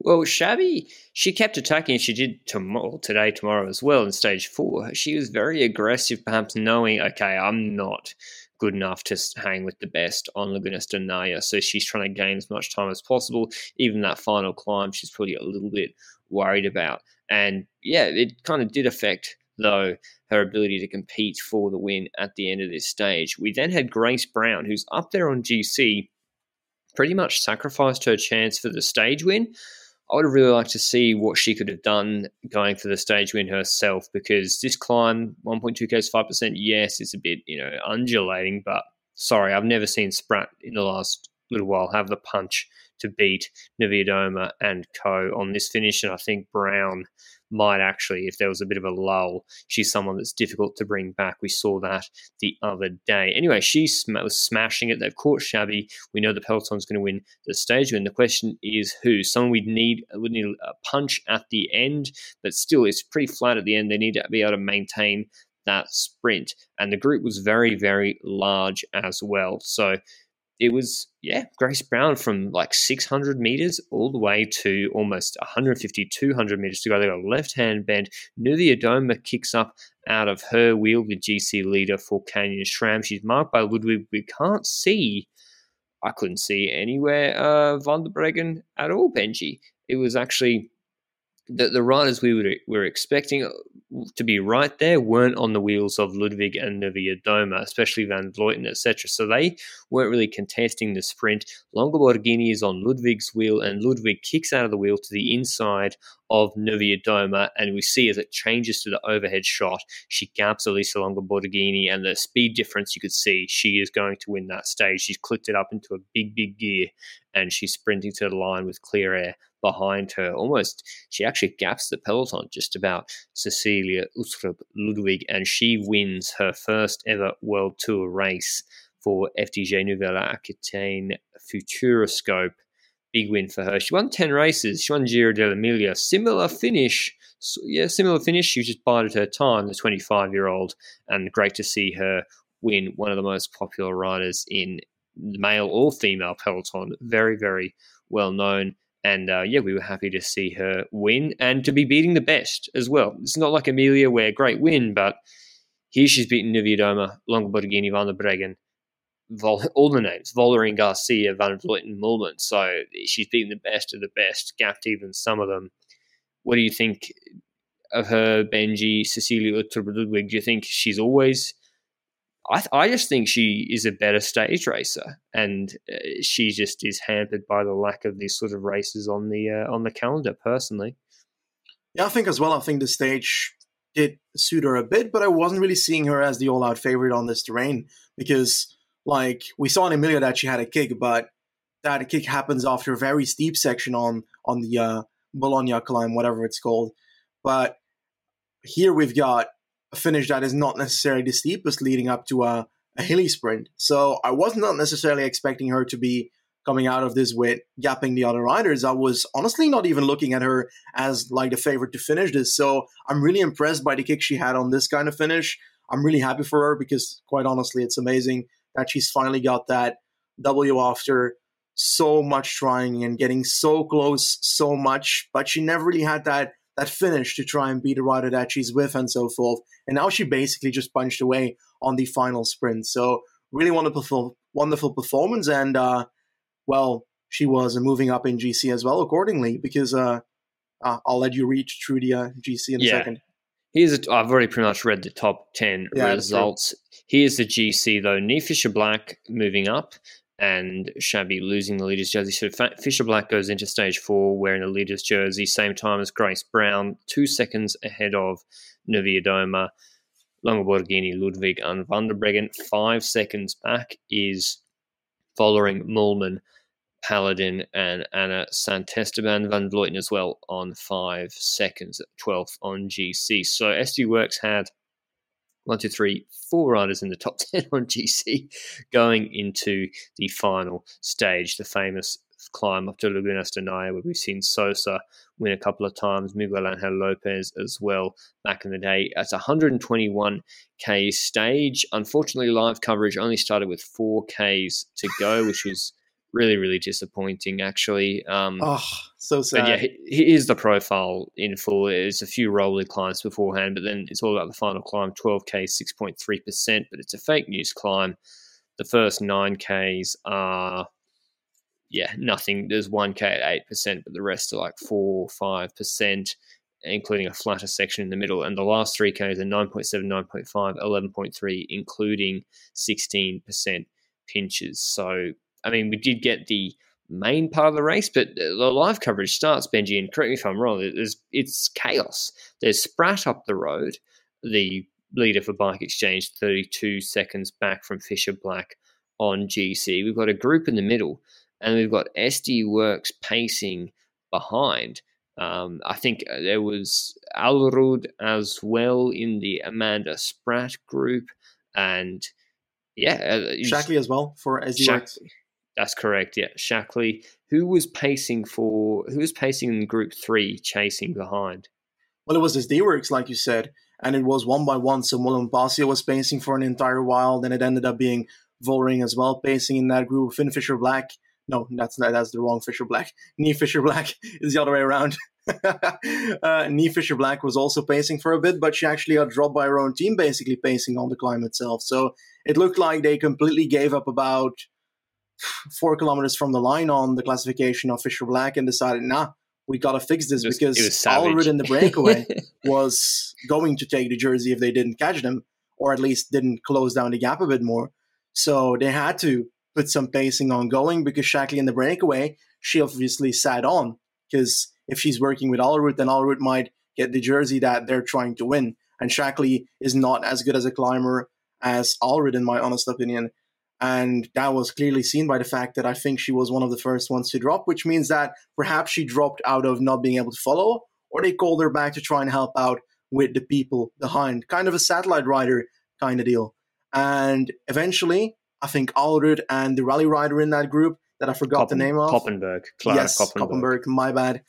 Well, Chabbey, she kept attacking. She did tomorrow, today, tomorrow as well in stage four. She was very aggressive, perhaps knowing, okay, I'm not good enough to hang with the best on Lagunas de Neila. So she's trying to gain as much time as possible. Even that final climb, she's probably a little bit worried about. And yeah, it kind of did affect, though, her ability to compete for the win at the end of this stage. We then had Grace Brown, who's up there on GC, pretty much sacrificed her chance for the stage win. I would have really liked to see what she could have done going for the stage win herself because this climb, 1.2k, 5%. Yes, it's a bit, you know, undulating, but sorry, I've never seen Spratt in the last little while have the punch to beat Niewiadoma and co on this finish. And I think Brown might actually, if there was a bit of a lull, she's someone that's difficult to bring back. We saw that the other day. Anyway, she sm- was smashing it. They've caught Chabbey. We know the Peloton's going to win the stage win. The question is who? Someone we'd need would need a punch at the end, but still, it's pretty flat at the end. They need to be able to maintain that sprint. And the group was very, very large as well. So it was yeah grace brown from like 600 meters all the way to almost 150 200 meters to go they got a left hand bend Niewiadoma kicks up out of her wheel the gc leader for canyon SRAM she's marked by ludwig. We can't see i couldn't see anywhere uh van der breggen at all benji. It was actually the, the riders we would, were expecting uh, to be right there weren't on the wheels of Ludwig and Niewiadoma, especially Van Vleuten, etc. So they weren't really contesting the sprint. Longo Borghini is on Ludwig's wheel, and Ludwig kicks out of the wheel to the inside of Niewiadoma, and we see as it changes to the overhead shot, she gaps Elisa Longo Borghini, and the speed difference you could see, she is going to win that stage. She's clicked it up into a big, big gear, and she's sprinting to the line with clear air behind her. Almost, she actually gaps the peloton just about Cecilia Uttrup Ludwig, and she wins her first ever World Tour race for FDJ Nouvelle Aquitaine Futuroscope. Big win for her. She won 10 races. She won Giro dell'Emilia. Similar finish. Yeah, similar finish. She just bided her time, the 25 year old. And great to see her win one of the most popular riders in male or female peloton. Very, very well known. And uh, yeah, we were happy to see her win and to be beating the best as well. It's not like Emilia, where great win, but here she's beaten Niewiadoma, Longo Borghini, Van der Breggen, Vol- all the names, Vollering, Garcia, Van Vleuten, Moolman. So she's beaten the best of the best, gapped even some of them. What do you think of her, Benji, Cecilia Uttrup Ludwig? Do you think she's always I, I just think she is a better stage racer, and uh, she just is hampered by the lack of these sort of races on the uh, on the calendar. Personally, yeah, I think as well. I think the stage did suit her a bit, but I wasn't really seeing her as the all-out favorite on this terrain because, like, we saw in Emilia that she had a kick, but that kick happens after a very steep section on on the uh, Bologna climb, whatever it's called. But here we've got finish that is not necessarily the steepest leading up to a, a hilly sprint. So I was not necessarily expecting her to be coming out of this with gapping the other riders. I was honestly not even looking at her as like the favorite to finish this. So I'm really impressed by the kick she had on this kind of finish. I'm really happy for her because quite honestly, it's amazing that she's finally got that W after so much trying and getting so close so much, but she never really had that that finish to try and beat the rider that she's with and so forth. And now she basically just punched away on the final sprint. So really wonderful, wonderful performance. And uh, well, she was moving up in GC as well accordingly. Because uh, uh, I'll let you read through the uh, GC in a second. Here's a, I've already pretty much read the top 10 yeah, results. Here's the GC though. Niamh Fisher Black moving up and Chabbey losing the leader's jersey. So Fisher Black goes into stage four wearing the leader's jersey, same time as Grace Brown, two seconds ahead of Niewiadoma, Longo Borghini, Ludwig, and Van der Breggen. Five seconds back is following Moolman Paladin and Anna Santesteban Van Vleuten as well on five seconds at 12th on GC. So SD Worx had one, two, three, four riders in the top [LAUGHS] 10 on GC going into the final stage, the famous climb up to Lagunas de where we've seen Sosa win a couple of times, Miguel Angel Lopez as well back in the day. It's a 121k stage. Unfortunately, live coverage only started with 4ks to go, which was really, really disappointing, actually. Um, oh, so sad. But yeah, here's the profile in full. There's a few rolly climbs beforehand, but then it's all about the final climb 12K, 6.3%, but it's a fake news climb. The first 9Ks are, yeah, nothing. There's 1K at 8%, but the rest are like 4 5%. Including a flatter section in the middle, and the last three Ks are 9.7, 9.5, 11.3, including 16% pinches. So I mean, we did get the main part of the race, but the live coverage starts, Benji, and correct me if I'm wrong, it's, it's chaos. There's Spratt up the road, the leader for Bike Exchange, 32 seconds back from Fisher Black on GC. We've got a group in the middle, and we've got SD Worx pacing behind. Um, I think uh, there was Aalerud as well in the Amanda Spratt group, and yeah, uh, Shackley as well for SD Worx. That's correct. Yeah, Shackley, who was pacing for, who was pacing in Group Three, chasing behind. Well, it was SD Worx, like you said, and it was one by one. So Moolman Pasio was pacing for an entire while. Then it ended up being Vollering as well, pacing in that group. Finn Fisher Black. No, that's not, that's the wrong Fisher Black. [LAUGHS] Niamh Fisher Black [LAUGHS] is the other way around. [LAUGHS] uh, Niamh Fisher Black was also pacing for a bit, but she actually got dropped by her own team, basically pacing on the climb itself. So it looked like they completely gave up about four kilometers from the line on the classification of Fisher Black and decided, nah, we got to fix this was, because Aalerud in the breakaway [LAUGHS] was going to take the jersey if they didn't catch them, or at least didn't close down the gap a bit more. So they had to put some pacing on going because Shackley in the breakaway, she obviously sat on because if she's working with Aalerud, then Aalerud might get the jersey that they're trying to win. And Shackley is not as good as a climber as Aalerud, in my honest opinion. And that was clearly seen by the fact that I think she was one of the first ones to drop, which means that perhaps she dropped out of not being able to follow, or they called her back to try and help out with the people behind, kind of a satellite rider kind of deal. And eventually, I think Aalerud and the rally rider in that group that I forgot Koppen, the name of. Koppenburg. Clara yes, Koppenburg. Koppenburg, my bad.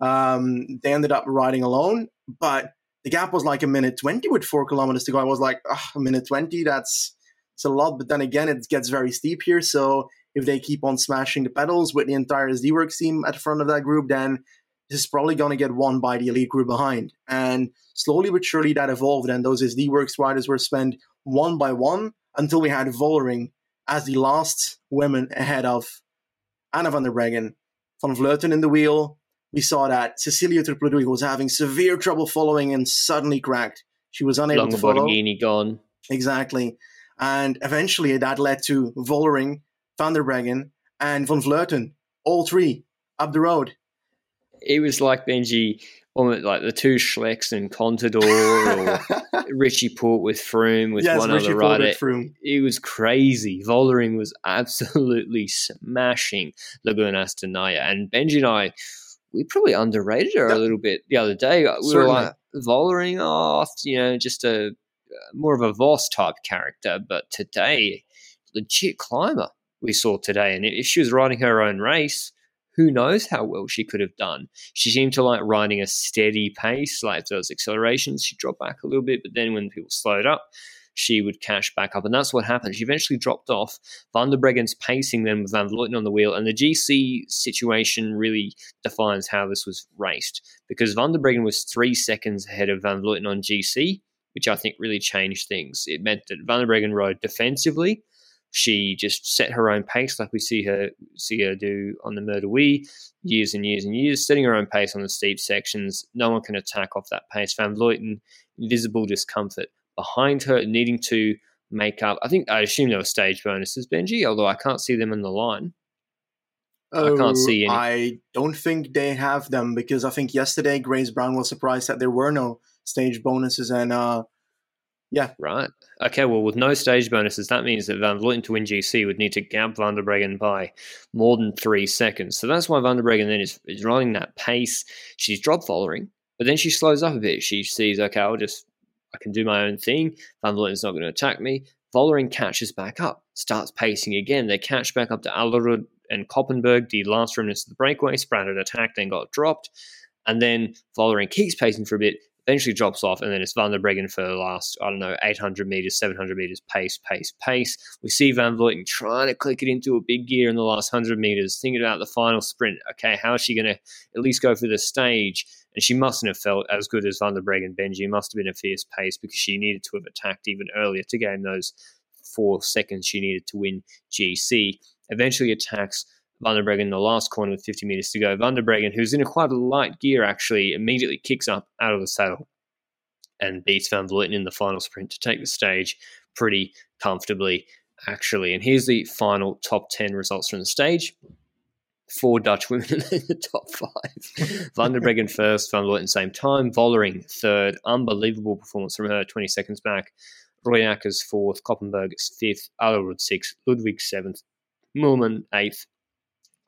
Um, they ended up riding alone, but the gap was like a minute 20 with four kilometers to go. I was like, a minute 20, that's it's a lot, but then again, it gets very steep here. So if they keep on smashing the pedals with the entire SD Worx team at the front of that group, then this is probably going to get won by the elite group behind. And slowly but surely that evolved, and those SD Worx riders were spent one by one until we had Vollering as the last women ahead of Anna van der Breggen, Van Vleuten in the wheel. We saw that Cecilia Uttrup Ludwig was having severe trouble following and suddenly cracked. She was unable to follow. gone. Exactly. And eventually that led to Vollering, Van der Breggen, and Van Vleuten, all three up the road. It was like Benji, like the two Schlecks and Contador or [LAUGHS] Richie Porte with Froome with yes, one Richie other rider. It was crazy. Vollering was absolutely smashing Lagunas de Neila. And Benji and I, we probably underrated her yeah. a little bit the other day. We Certainly. were like, Vollering off, you know, just a more of a Vos type character, but today, legit climber we saw today. And if she was riding her own race, who knows how well she could have done. She seemed to like riding a steady pace, like those accelerations, she dropped back a little bit, but then when people slowed up, she would cash back up. And that's what happened. She eventually dropped off. Van der Breggen's pacing them with Van Vleuten on the wheel. And the GC situation really defines how this was raced because Van der Breggen was three seconds ahead of Van Vleuten on GC which I think really changed things. It meant that Van der Breggen rode defensively. She just set her own pace, like we see her see her do on the de Huy, years and years and years, setting her own pace on the steep sections. No one can attack off that pace. Van Vleuten, visible discomfort behind her, needing to make up. I think I assume there were stage bonuses, Benji, although I can't see them in the line. I can't oh, see any. I don't think they have them because I think yesterday Grace Brown was surprised that there were no stage bonuses and uh yeah. Right. Okay, well with no stage bonuses, that means that Van Vleuten to win GC would need to gap Van der Breggen by more than three seconds. So that's why Van der Breggen then is, is running that pace. She's drop following, but then she slows up a bit. She sees, okay, I'll just I can do my own thing. Van Vleuten's not going to attack me. Vollering catches back up, starts pacing again. They catch back up to Aalerud and Koppenburg. The last remnants of the breakaway, sprouted attack, then got dropped. And then Vollering keeps pacing for a bit, eventually drops off, and then it's Van der Breggen for the last, I don't know, 800 meters, 700 meters, pace, pace, pace. We see Van Vleuten trying to click it into a big gear in the last 100 meters, thinking about the final sprint. Okay, how is she going to at least go for the stage? And she mustn't have felt as good as Van der Breggen Benji. Must have been a fierce pace because she needed to have attacked even earlier to gain those four seconds she needed to win GC. Eventually attacks Van der Breggen in the last corner with 50 meters to go. Van der Breggen, who's in a quite a light gear, actually immediately kicks up out of the saddle and beats Van Vleuten in the final sprint to take the stage pretty comfortably, actually. And here's the final top 10 results from the stage. Four Dutch [LAUGHS] women in the top five. Van der Breggen first, Van Vleuten same time. Vollering third. Unbelievable performance from her, 20 seconds back. Rooijakkers fourth. Koppenburg fifth. Aalerud sixth. Ludwig seventh. Moolman eighth.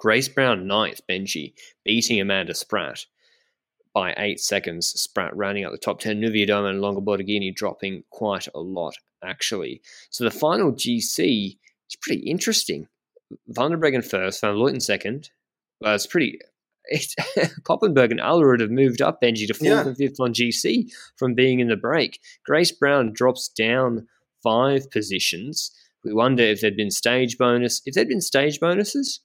Grace Brown ninth, Benji, beating Amanda Spratt by eight seconds. Spratt rounding out the top 10. Niewiadoma and Longo Borghini dropping quite a lot, actually. So the final GC is pretty interesting. Van der Breggen first, Van Vleuten second. Well, it's pretty. It's, [LAUGHS] Koppenburg and Aalerud have moved up Benji to fourth yeah. and fifth on GC from being in the break. Grace Brown drops down five positions. We wonder if there'd been stage bonus. If there'd been stage bonuses,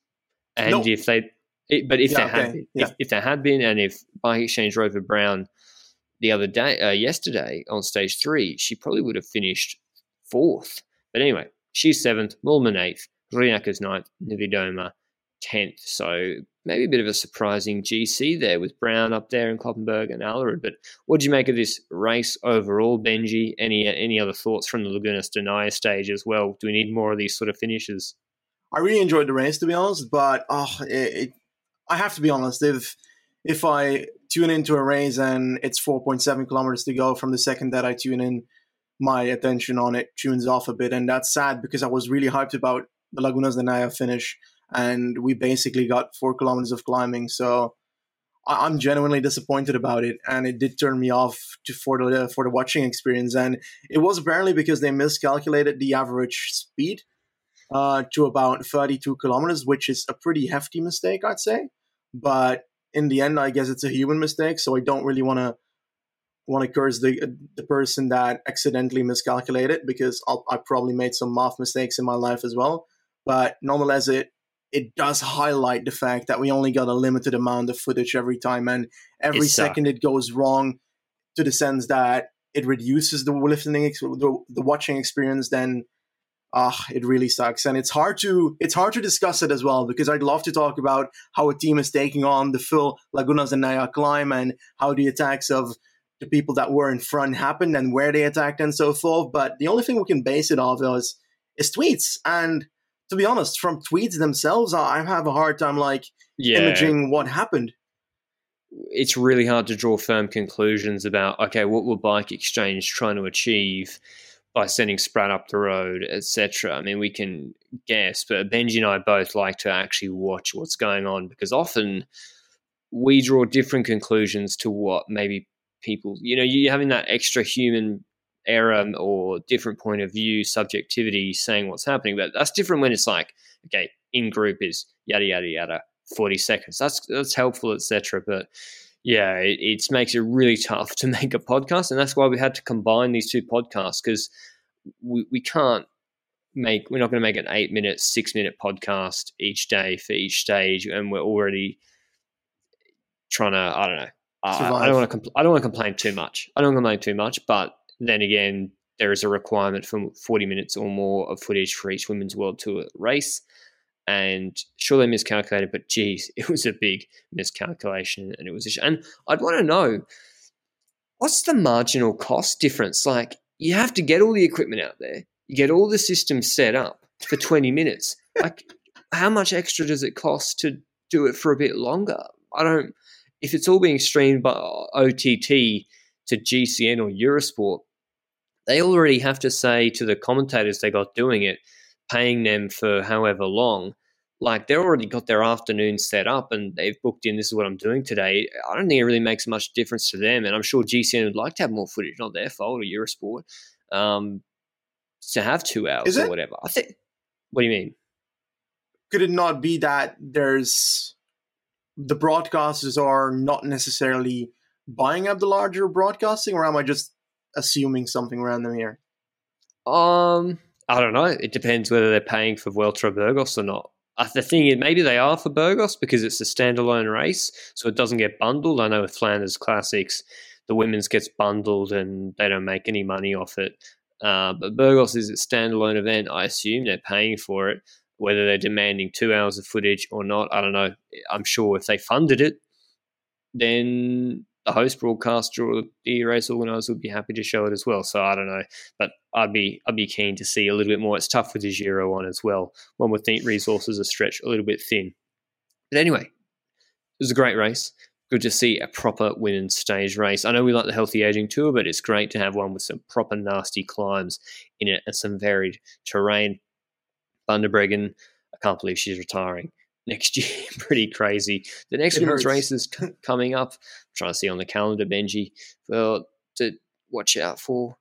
and if they, it, but if yeah, there okay. had, been, yeah. if, if there had been, and if Bike Exchange Rover Brown the other day, uh, yesterday on stage three, she probably would have finished fourth. But anyway, she's seventh, Moolman eighth, Rooijakkers ninth, Niewiadoma tenth. So maybe a bit of a surprising GC there with Brown up there and Koppenburg and Aalerud. But what do you make of this race overall, Benji? Any any other thoughts from the Lagunas de Neila stage as well? Do we need more of these sort of finishes? I really enjoyed the race to be honest, but oh, it, it, I have to be honest. If if I tune into a race and it's 4.7 kilometers to go from the second that I tune in, my attention on it tunes off a bit, and that's sad because I was really hyped about the Lagunas de Neila finish, and we basically got four kilometers of climbing. So I- am genuinely disappointed about it, and it did turn me off to, for the for the watching experience. And it was apparently because they miscalculated the average speed uh, to about 32 kilometers, which is a pretty hefty mistake, I'd say. But in the end, I guess it's a human mistake, so I don't really want to want to curse the the person that accidentally miscalculated because I'll, I probably made some math mistakes in my life as well. But nonetheless, it it does highlight the fact that we only got a limited amount of footage every time, and every it's, second uh, it goes wrong, to the sense that it reduces the listening, the, the watching experience. Then ah, it really sucks. And it's hard to it's hard to discuss it as well because I'd love to talk about how a team is taking on the full Lagunas de Neila climb and how the attacks of the people that were in front happened and where they attacked and so forth. But the only thing we can base it off is is tweets. And to be honest, from tweets themselves, I have a hard time like yeah. imaging what happened. It's really hard to draw firm conclusions about okay, what were Bike Exchange trying to achieve by sending Spratt up the road, etc. I mean, we can guess, but Benji and I both like to actually watch what's going on because often we draw different conclusions to what maybe people, you know, you're having that extra human error or different point of view, subjectivity saying what's happening. But that's different when it's like, okay, in group is yada yada yada, 40 seconds. That's that's helpful, etc. But yeah, it, it makes it really tough to [LAUGHS] make a podcast, and that's why we had to combine these two podcasts because we, we can't make we're not going to make an eight minute, six minute podcast each day for each stage, and we're already trying to I don't know. I, I, don't want to. Compl- I don't want to complain too much. I don't complain too much, but then again, there is a requirement for 40 minutes or more of footage for each women's world tour race. And sure, they miscalculated, but geez, [LAUGHS] it was a big miscalculation, and it was. A and I'd want to know what's the marginal cost difference. Like, you have to get all the equipment out there, you get all the systems set up for 20 minutes. Like, how much extra does it cost to do it for a bit longer? I don't. If it's all being streamed by OTT to GCN or Eurosport, they already have to say to the commentators they got doing it, paying them for however long, like they're already got their afternoon set up and they've booked in this is what I'm doing today. I don't think it really makes much difference to them. And I'm sure GCN would like to have more footage, not their fault or Eurosport, um, to have two hours or whatever. I think. What do you mean? Could it not be that there's the broadcasters are not necessarily buying up the larger broadcasting, or am I just assuming something random here? Um, I don't know. It depends whether they're paying for Vuelta Burgos or not. Uh, the thing is, maybe they are for Burgos because it's a standalone race, so it doesn't get bundled. I know with Flanders Classics, the women's gets bundled and they don't make any money off it. Uh, but Burgos is a standalone event. I assume they're paying for it. Whether they're demanding two hours of footage or not, I don't know. I'm sure if they funded it, then the host broadcaster or the race organizer would be happy to show it as well. So I don't know, but I'd be I'd be keen to see a little bit more. It's tough with the Giro one as well. One would think resources are stretched a little bit thin. But anyway, it was a great race. Good to see a proper women's stage race. I know we like the healthy aging tour, but it's great to have one with some proper nasty climbs in it and some varied terrain. Der I can't believe she's retiring next [LAUGHS] year. Pretty crazy. The next it women's hurts. race is coming up. I'm trying to see on the calendar, Benji, well, to watch out for.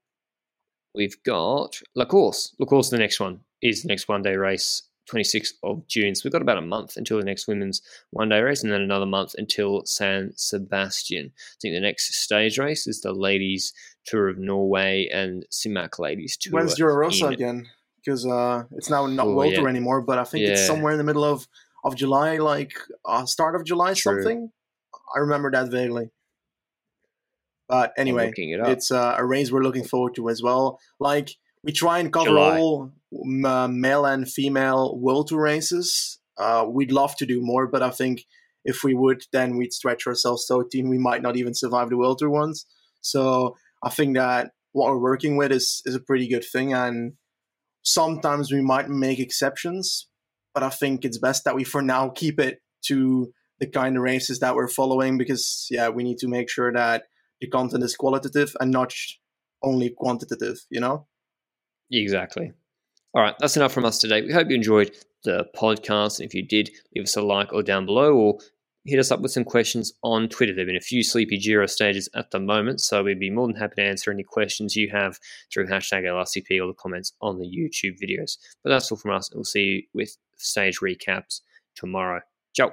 We've got La Course. La Course, the next one, is the next one day race, 26th of June. So we've got about a month until the next women's one day race and then another month until San Sebastian. I think the next stage race is the Ladies Tour of Norway and Simac Ladies Tour. When's Giro Rosa again? Because uh, it's now not oh, World yeah. Tour anymore, but I think yeah. it's somewhere in the middle of of July, like uh, start of July, True. something. I remember that vaguely. But anyway, it it's uh, a race we're looking forward to as well. Like we try and cover July. all uh, male and female World Tour races. Uh, we'd love to do more, but I think if we would, then we'd stretch ourselves so thin we might not even survive the World Tour ones. So I think that what we're working with is is a pretty good thing, and sometimes we might make exceptions, but I think it's best that we for now keep it to the kind of races that we're following because yeah, we need to make sure that the content is qualitative and not only quantitative, you know? Exactly. All right, that's enough from us today. We hope you enjoyed the podcast. And if you did, leave us a like or down below or hit us up with some questions on Twitter. There have been a few sleepy Giro stages at the moment, so we'd be more than happy to answer any questions you have through hashtag LRCP or the comments on the YouTube videos. But that's all from us. We'll see you with stage recaps tomorrow. Ciao.